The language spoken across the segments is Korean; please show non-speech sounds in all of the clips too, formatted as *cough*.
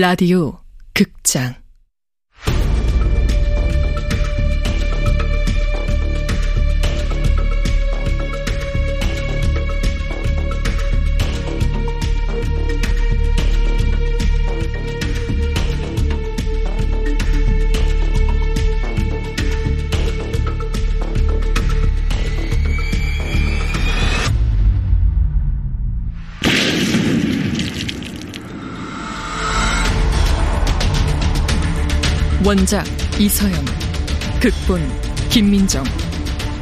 라디오 극장 원작 이서영 극본 김민정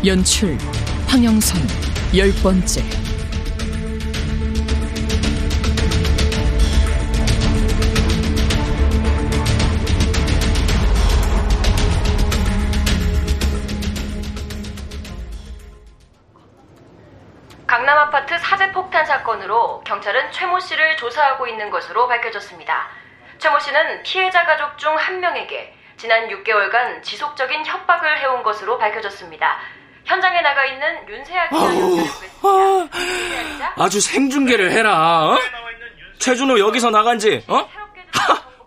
연출 황영선 열 번째 강남 아파트 사제 폭탄 사건으로 경찰은 최모 씨를 조사하고 있는 것으로 밝혀졌습니다. 최모 씨는 피해자 가족 중 한 명에게 지난 6개월간 지속적인 협박을 해온 것으로 밝혀졌습니다. 현장에 나가 있는 윤세아 기자 연결을 했습니다. 아주 생중계를 해라. 어? 최준호 여기서 나간 지 어?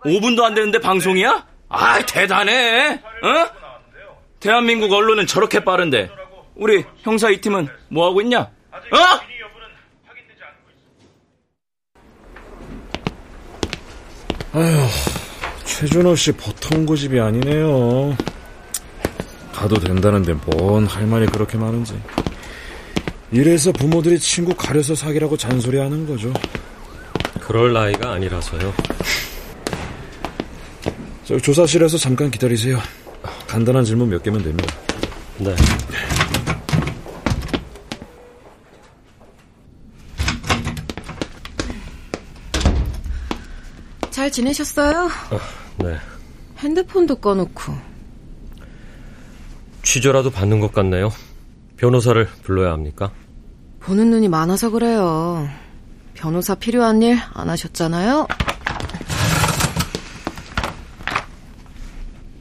5분도 안 되는데 방송이야? 아, 대단해. 어? 대한민국 언론은 저렇게 빠른데 우리 형사 이 팀은 뭐 하고 있냐? 어? 아휴, 최준호 씨 보통 고집이 아니네요. 가도 된다는데 뭔 할 말이 그렇게 많은지. 이래서 부모들이 친구 가려서 사귀라고 잔소리하는 거죠. 그럴 나이가 아니라서요. 저 조사실에서 잠깐 기다리세요. 간단한 질문 몇 개면 됩니다. 네. 지내셨어요? 어, 네. 핸드폰도 꺼놓고. 취조라도 받는 것 같네요. 변호사를 불러야 합니까? 보는 눈이 많아서 그래요. 변호사 필요한 일 안 하셨잖아요?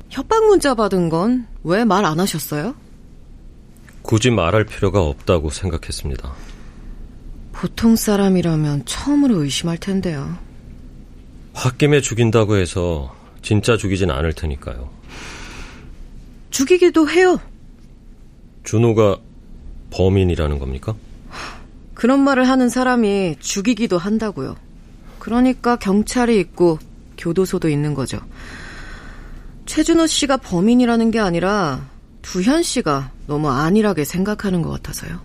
협박 문자 받은 건 왜 말 안 하셨어요? 굳이 말할 필요가 없다고 생각했습니다. 보통 사람이라면 처음으로 의심할 텐데요. 홧김에 죽인다고 해서 진짜 죽이진 않을 테니까요. 죽이기도 해요. 준호가 범인이라는 겁니까? 그런 말을 하는 사람이 죽이기도 한다고요. 그러니까 경찰이 있고 교도소도 있는 거죠. 최준호 씨가 범인이라는 게 아니라 두현 씨가 너무 안일하게 생각하는 것 같아서요.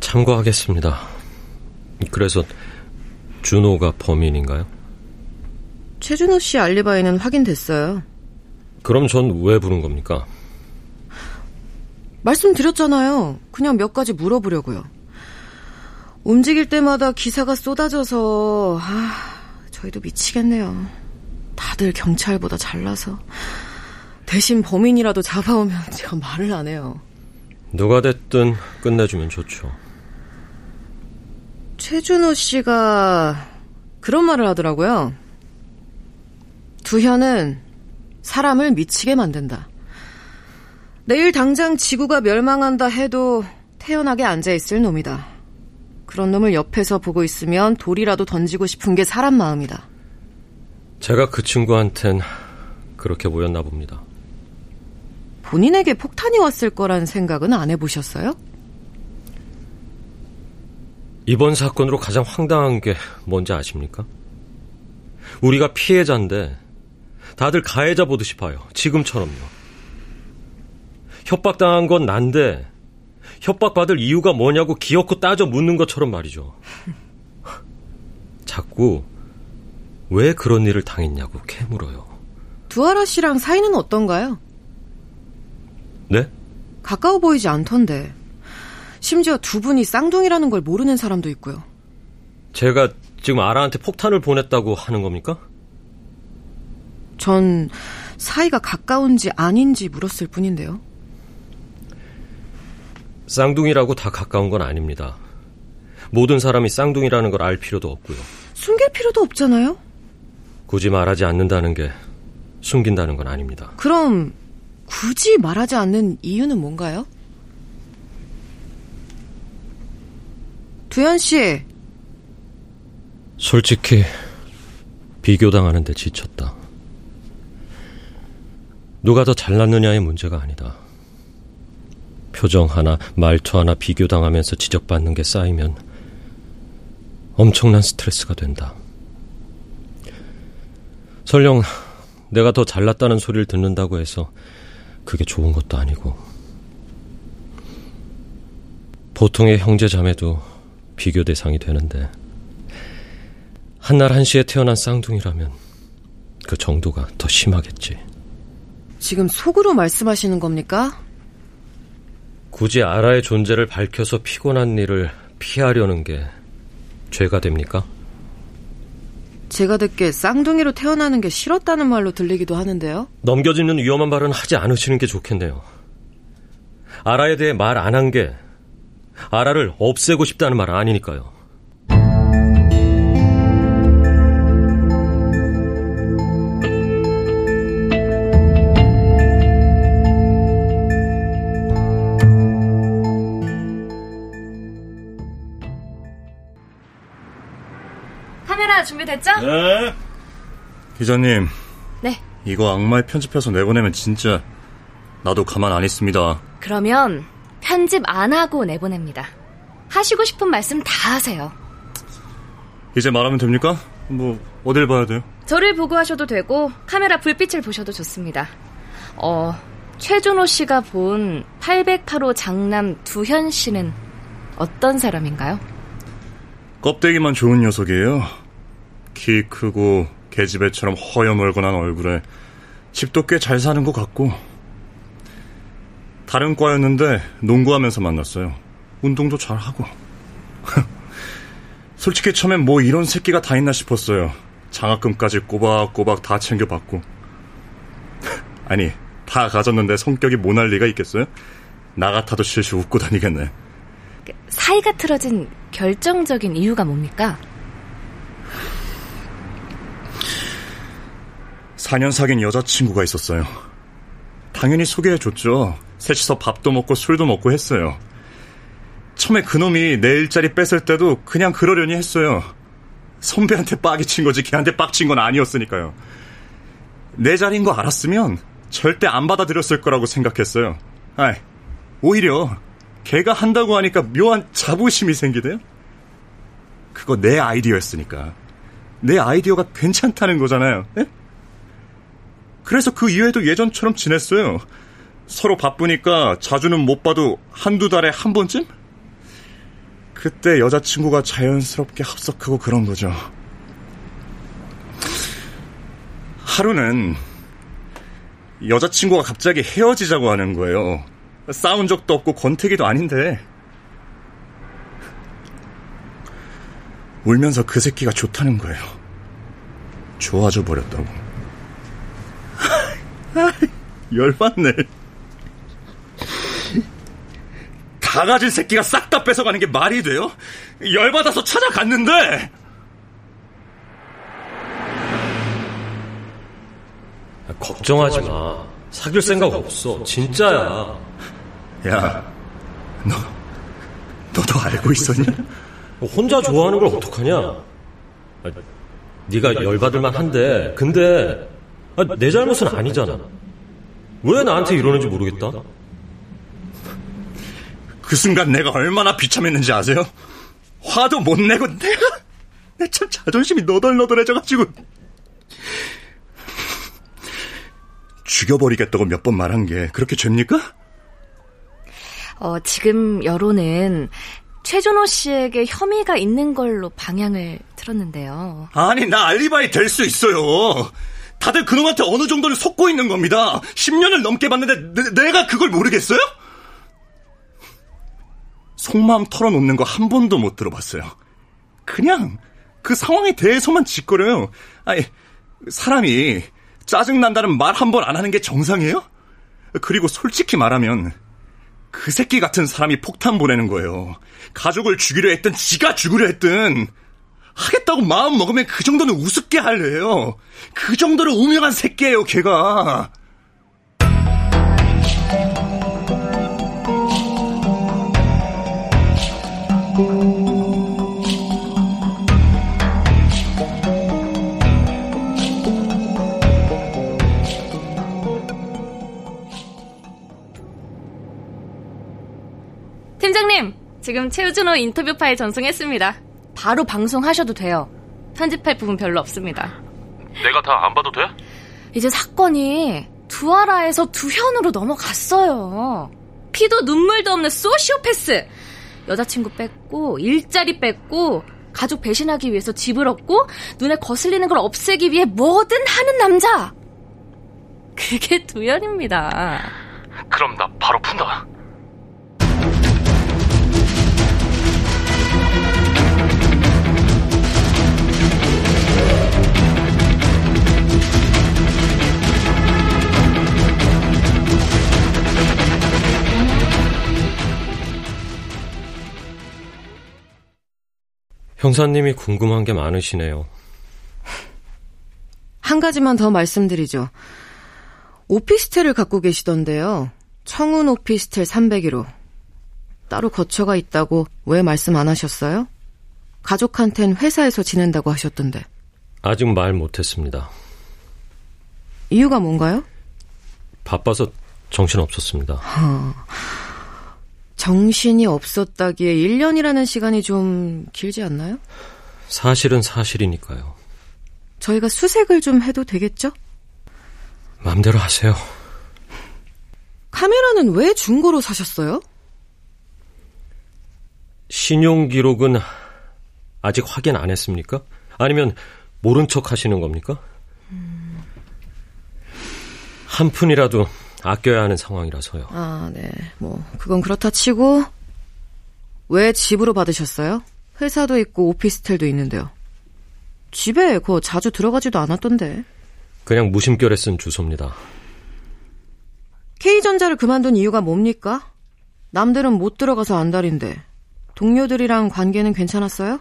참고하겠습니다. 그래서 준호가 범인인가요? 최준호 씨 알리바이는 확인됐어요. 그럼 전 왜 부른 겁니까? 말씀드렸잖아요. 그냥 몇 가지 물어보려고요. 움직일 때마다 기사가 쏟아져서 아, 저희도 미치겠네요. 다들 경찰보다 잘나서 대신 범인이라도 잡아오면 제가 말을 안 해요. 누가 됐든 끝내주면 좋죠. 최준호 씨가 그런 말을 하더라고요. 두현은 사람을 미치게 만든다. 내일 당장 지구가 멸망한다 해도 태연하게 앉아있을 놈이다. 그런 놈을 옆에서 보고 있으면 돌이라도 던지고 싶은 게 사람 마음이다. 제가 그 친구한텐 그렇게 보였나 봅니다. 본인에게 폭탄이 왔을 거란 생각은 안 해보셨어요? 이번 사건으로 가장 황당한 게 뭔지 아십니까? 우리가 피해자인데 다들 가해자 보듯이 봐요. 지금처럼요. 협박당한 건 난데 협박받을 이유가 뭐냐고 기어코 따져 묻는 것처럼 말이죠. 자꾸 왜 그런 일을 당했냐고 캐물어요. 두아라 씨랑 사이는 어떤가요? 네? 가까워 보이지 않던데. 심지어 두 분이 쌍둥이라는 걸 모르는 사람도 있고요. 제가 지금 아라한테 폭탄을 보냈다고 하는 겁니까? 전 사이가 가까운지 아닌지 물었을 뿐인데요. 쌍둥이라고 다 가까운 건 아닙니다. 모든 사람이 쌍둥이라는 걸 알 필요도 없고요. 숨길 필요도 없잖아요. 굳이 말하지 않는다는 게 숨긴다는 건 아닙니다. 그럼 굳이 말하지 않는 이유는 뭔가요? 두현 씨, 솔직히 비교당하는데 지쳤다. 누가 더 잘났느냐의 문제가 아니다. 표정 하나, 말투 하나 비교당하면서 지적받는 게 쌓이면 엄청난 스트레스가 된다. 설령 내가 더 잘났다는 소리를 듣는다고 해서 그게 좋은 것도 아니고. 보통의 형제 자매도 비교 대상이 되는데 한날 한시에 태어난 쌍둥이라면 그 정도가 더 심하겠지. 지금 속으로 말씀하시는 겁니까? 굳이 아라의 존재를 밝혀서 피곤한 일을 피하려는 게 죄가 됩니까? 제가 듣기에 쌍둥이로 태어나는 게 싫었다는 말로 들리기도 하는데요. 넘겨지는 위험한 말은 하지 않으시는 게 좋겠네요. 아라에 대해 말 안 한 게 아라를 없애고 싶다는 말 아니니까요. 카메라 준비됐죠? 네. 기자님. 네. 이거 악마에 편집해서 내보내면 진짜 나도 가만 안 있습니다. 그러면 편집 안 하고 내보냅니다. 하시고 싶은 말씀 다 하세요. 이제 말하면 됩니까? 뭐 어딜 봐야 돼요? 저를 보고 하셔도 되고 카메라 불빛을 보셔도 좋습니다. 어, 최준호 씨가 본 808호 장남 두현 씨는 어떤 사람인가요? 껍데기만 좋은 녀석이에요. 키 크고 계집애처럼 허여멀건한 얼굴에 집도 꽤 잘 사는 것 같고 다른 과였는데 농구하면서 만났어요. 운동도 잘하고 *laughs* 솔직히 처음엔 뭐 이런 새끼가 다 있나 싶었어요. 장학금까지 꼬박꼬박 다 챙겨받고 *laughs* 아니 다 가졌는데 성격이 모날 리가 있겠어요? 나 같아도 실실 웃고 다니겠네. 사이가 틀어진 결정적인 이유가 뭡니까? 4년 사귄 여자친구가 있었어요. 당연히 소개해줬죠. 셋이서 밥도 먹고 술도 먹고 했어요. 처음에 그놈이 내 일자리 뺏을 때도 그냥 그러려니 했어요. 선배한테 빡이 친 거지 걔한테 빡친 건 아니었으니까요. 내 자리인 거 알았으면 절대 안 받아들였을 거라고 생각했어요. 아이, 오히려 걔가 한다고 하니까 묘한 자부심이 생기대요. 그거 내 아이디어였으니까. 내 아이디어가 괜찮다는 거잖아요. 에? 그래서 그 이후에도 예전처럼 지냈어요. 서로 바쁘니까 자주는 못 봐도 한두 달에 한 번쯤? 그때 여자친구가 자연스럽게 합석하고 그런 거죠. 하루는 여자친구가 갑자기 헤어지자고 하는 거예요. 싸운 적도 없고 권태기도 아닌데. 울면서 그 새끼가 좋다는 거예요. 좋아져 버렸다고. *laughs* 열받네. 다 가진 새끼가 싹 다 뺏어가는 게 말이 돼요? 열받아서 찾아갔는데! 걱정하지 마. 사귈 생각 없어. 진짜야. 야, 너, 너도 알고 있었냐? 혼자 좋아하는 걸 어떡하냐? 아, 네가 열받을만 한데, 근데 아, 내 잘못은 아니잖아. 왜 나한테 이러는지 모르겠다. 그 순간 내가 얼마나 비참했는지 아세요? 화도 못 내고 내가 내 참 자존심이 너덜너덜해져가지고 죽여버리겠다고 몇 번 말한 게 그렇게 죄입니까? 어, 지금 여론은 최준호 씨에게 혐의가 있는 걸로 방향을 틀었는데요. 아니 나 알리바이 될 수 있어요. 다들 그놈한테 어느 정도는 속고 있는 겁니다. 10년을 넘게 봤는데 내, 내가 그걸 모르겠어요? 속마음 털어놓는 거 한 번도 못 들어봤어요. 그냥 그 상황에 대해서만 짓거려요. 아니 사람이 짜증난다는 말 한 번 안 하는 게 정상이에요? 그리고 솔직히 말하면 그 새끼 같은 사람이 폭탄 보내는 거예요. 가족을 죽이려 했든 지가 죽으려 했든 하겠다고 마음 먹으면 그 정도는 우습게 할래요. 그 정도로 우명한 새끼예요, 걔가. 지금 최우준호 인터뷰 파일 전송했습니다. 바로 방송하셔도 돼요. 편집할 부분 별로 없습니다. 내가 다 안 봐도 돼? 이제 사건이 두아라에서 두현으로 넘어갔어요. 피도 눈물도 없는 소시오패스. 여자친구 뺏고 일자리 뺏고 가족 배신하기 위해서 집을 얻고 눈에 거슬리는 걸 없애기 위해 뭐든 하는 남자. 그게 두현입니다. 그럼 나 바로 푼다. 형사님이 궁금한 게 많으시네요. 한 가지만 더 말씀드리죠. 오피스텔을 갖고 계시던데요. 청운 오피스텔 301호. 따로 거처가 있다고 왜 말씀 안 하셨어요? 가족한텐 회사에서 지낸다고 하셨던데. 아직 말 못했습니다. 이유가 뭔가요? 바빠서 정신 없었습니다. 어, 정신이 없었다기에 1년이라는 시간이 좀 길지 않나요? 사실은 사실이니까요. 저희가 수색을 좀 해도 되겠죠? 마음대로 하세요. 카메라는 왜 중고로 사셨어요? 신용 기록은 아직 확인 안 했습니까? 아니면 모른 척 하시는 겁니까? 한 푼이라도 아껴야 하는 상황이라서요. 아, 네. 뭐, 그건 그렇다 치고, 왜 집으로 받으셨어요? 회사도 있고 오피스텔도 있는데요. 집에 그 자주 들어가지도 않았던데. 그냥 무심결에 쓴 주소입니다. K전자를 그만둔 이유가 뭡니까? 남들은 못 들어가서 안달인데, 동료들이랑 관계는 괜찮았어요?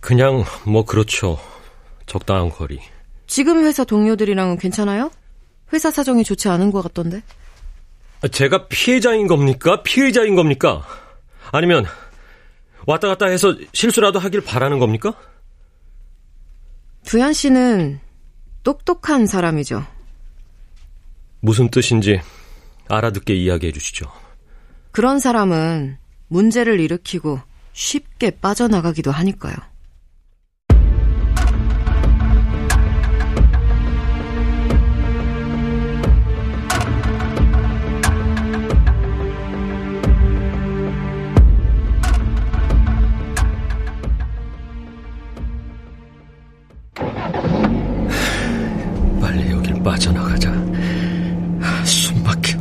그냥 뭐 그렇죠. 적당한 거리. 지금 회사 동료들이랑은 괜찮아요? 회사 사정이 좋지 않은 것 같던데. 제가 피해자인 겁니까? 피의자인 겁니까? 아니면 왔다 갔다 해서 실수라도 하길 바라는 겁니까? 두현 씨는 똑똑한 사람이죠. 무슨 뜻인지 알아듣게 이야기해 주시죠. 그런 사람은 문제를 일으키고 쉽게 빠져나가기도 하니까요. 빠져나가자. 숨 막혀.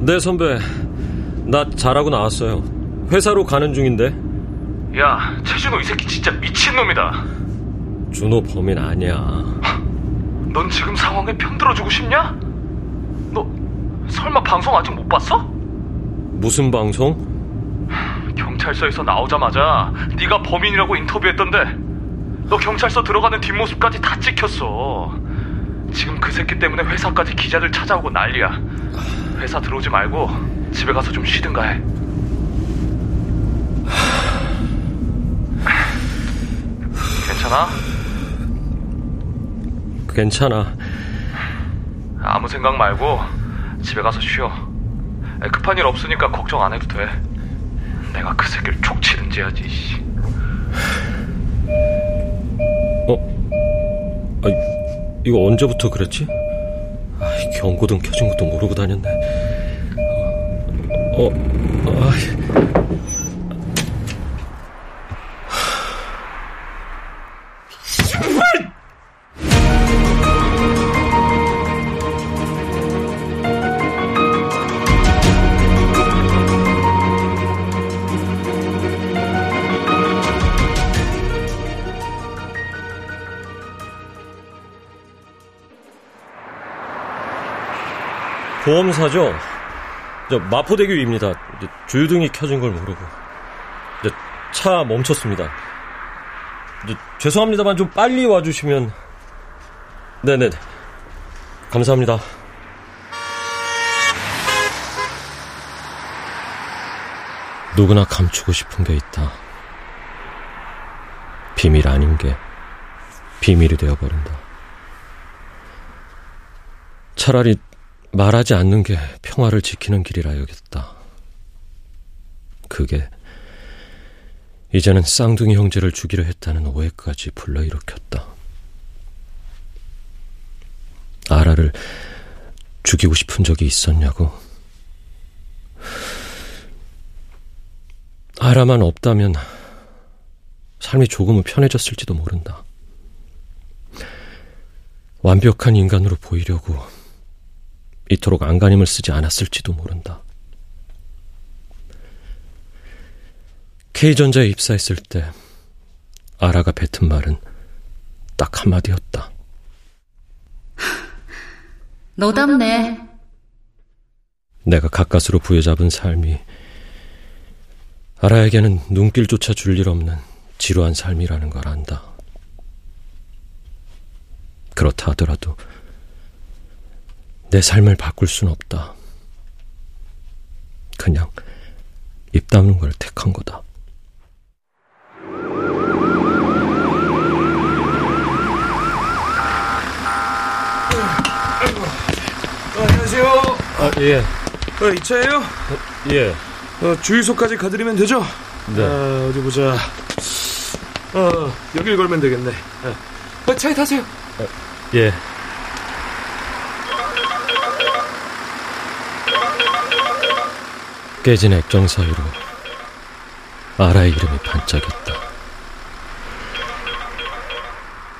네, 선배. 나 잘하고 나왔어요. 회사로 가는 중인데. 야, 최준호 이 새끼 진짜 미친놈이다. 준호 범인 아니야. 넌 지금 상황에 편들어주고 싶냐? 너 설마 방송 아직 못 봤어? 무슨 방송? 경찰서에서 나오자마자 네가 범인이라고 인터뷰했던데 너 경찰서 들어가는 뒷모습까지 다 찍혔어. 지금 그 새끼 때문에 회사까지 기자들 찾아오고 난리야. 회사 들어오지 말고 집에 가서 좀 쉬든가 해. 괜찮아? 괜찮아. 아무 생각 말고 집에 가서 쉬어. 급한 일 없으니까 걱정 안 해도 돼. 내가 그 새끼를 촉 치든지 해야지. 씨. 어? 아, 이거 언제부터 그랬지? 아, 경고등 켜진 것도 모르고 다녔네. 어, 어 아, 보 험사죠? 저 마포대교 위입니다. 이제 주유등이 켜진 걸 모르고. 차 멈췄습니다. 죄송합니다만 좀 빨리 와주시면. 네네. 감사합니다. 누구나 감추고 싶은 게 있다. 비밀 아닌 게 비밀이 되어버린다. 차라리 말하지 않는 게 평화를 지키는 길이라 여겼다. 그게 이제는 쌍둥이 형제를 죽이려 했다는 오해까지 불러일으켰다. 아라를 죽이고 싶은 적이 있었냐고? 아라만 없다면 삶이 조금은 편해졌을지도 모른다. 완벽한 인간으로 보이려고 이토록 안간힘을 쓰지 않았을지도 모른다. K전자에 입사했을 때 아라가 뱉은 말은 딱 한마디였다. *laughs* 너답네. 내가 가까스로 부여잡은 삶이 아라에게는 눈길조차 줄 일 없는 지루한 삶이라는 걸 안다. 그렇다 하더라도 내 삶을 바꿀 순 없다. 그냥 입 다무는 걸 택한 거다. 어, 안녕하세요. 아, 예. 어, 이 차예요? 어, 예. 어, 주유소까지 가드리면 되죠? 네. 아, 어디 보자. 어, 여길 걸면 되겠네. 어, 차에 타세요. 예. 깨진 액정 사이로 아라의 이름이 반짝였다.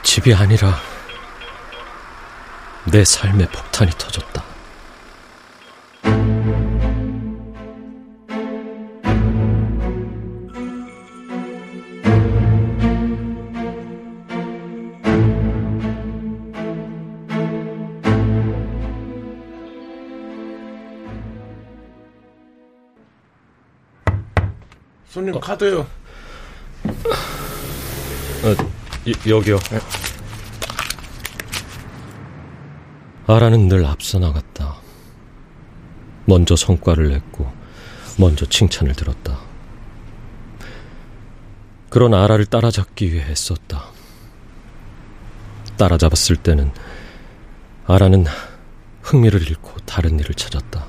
집이 아니라 내 삶의 폭탄이 터졌다. 손님 카드요. 어, 이, 여기요. 아라는 늘 앞서 나갔다. 먼저 성과를 냈고, 먼저 칭찬을 들었다. 그런 아라를 따라잡기 위해 애썼다. 따라잡았을 때는 아라는 흥미를 잃고 다른 일을 찾았다.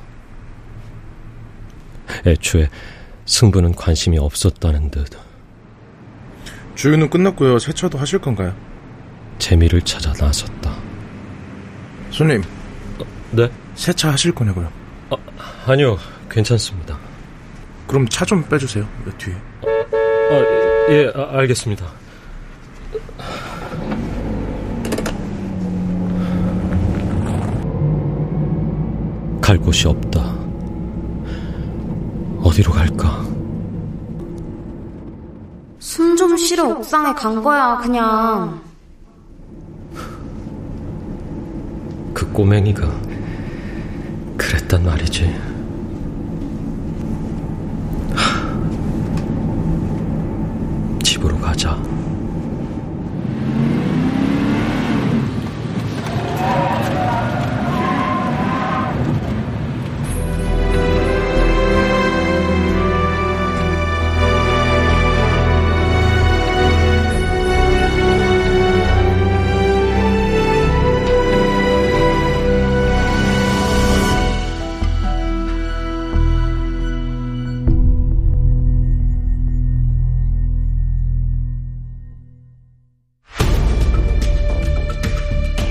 애초에 승부는 관심이 없었다는 듯 주유는 끝났고요. 세차도 하실 건가요? 재미를 찾아 나섰다. 손님, 네? 세차 하실 거냐고요? 아, 아니요, 괜찮습니다. 그럼 차 좀 빼주세요. 여 뒤에. 아, 예, 아, 알겠습니다. 갈 곳이 없다. 어디로 갈까? 숨 좀 쉬러 옥상에 간 거야, 그냥. 그 꼬맹이가 그랬단 말이지. 하, 집으로 가자.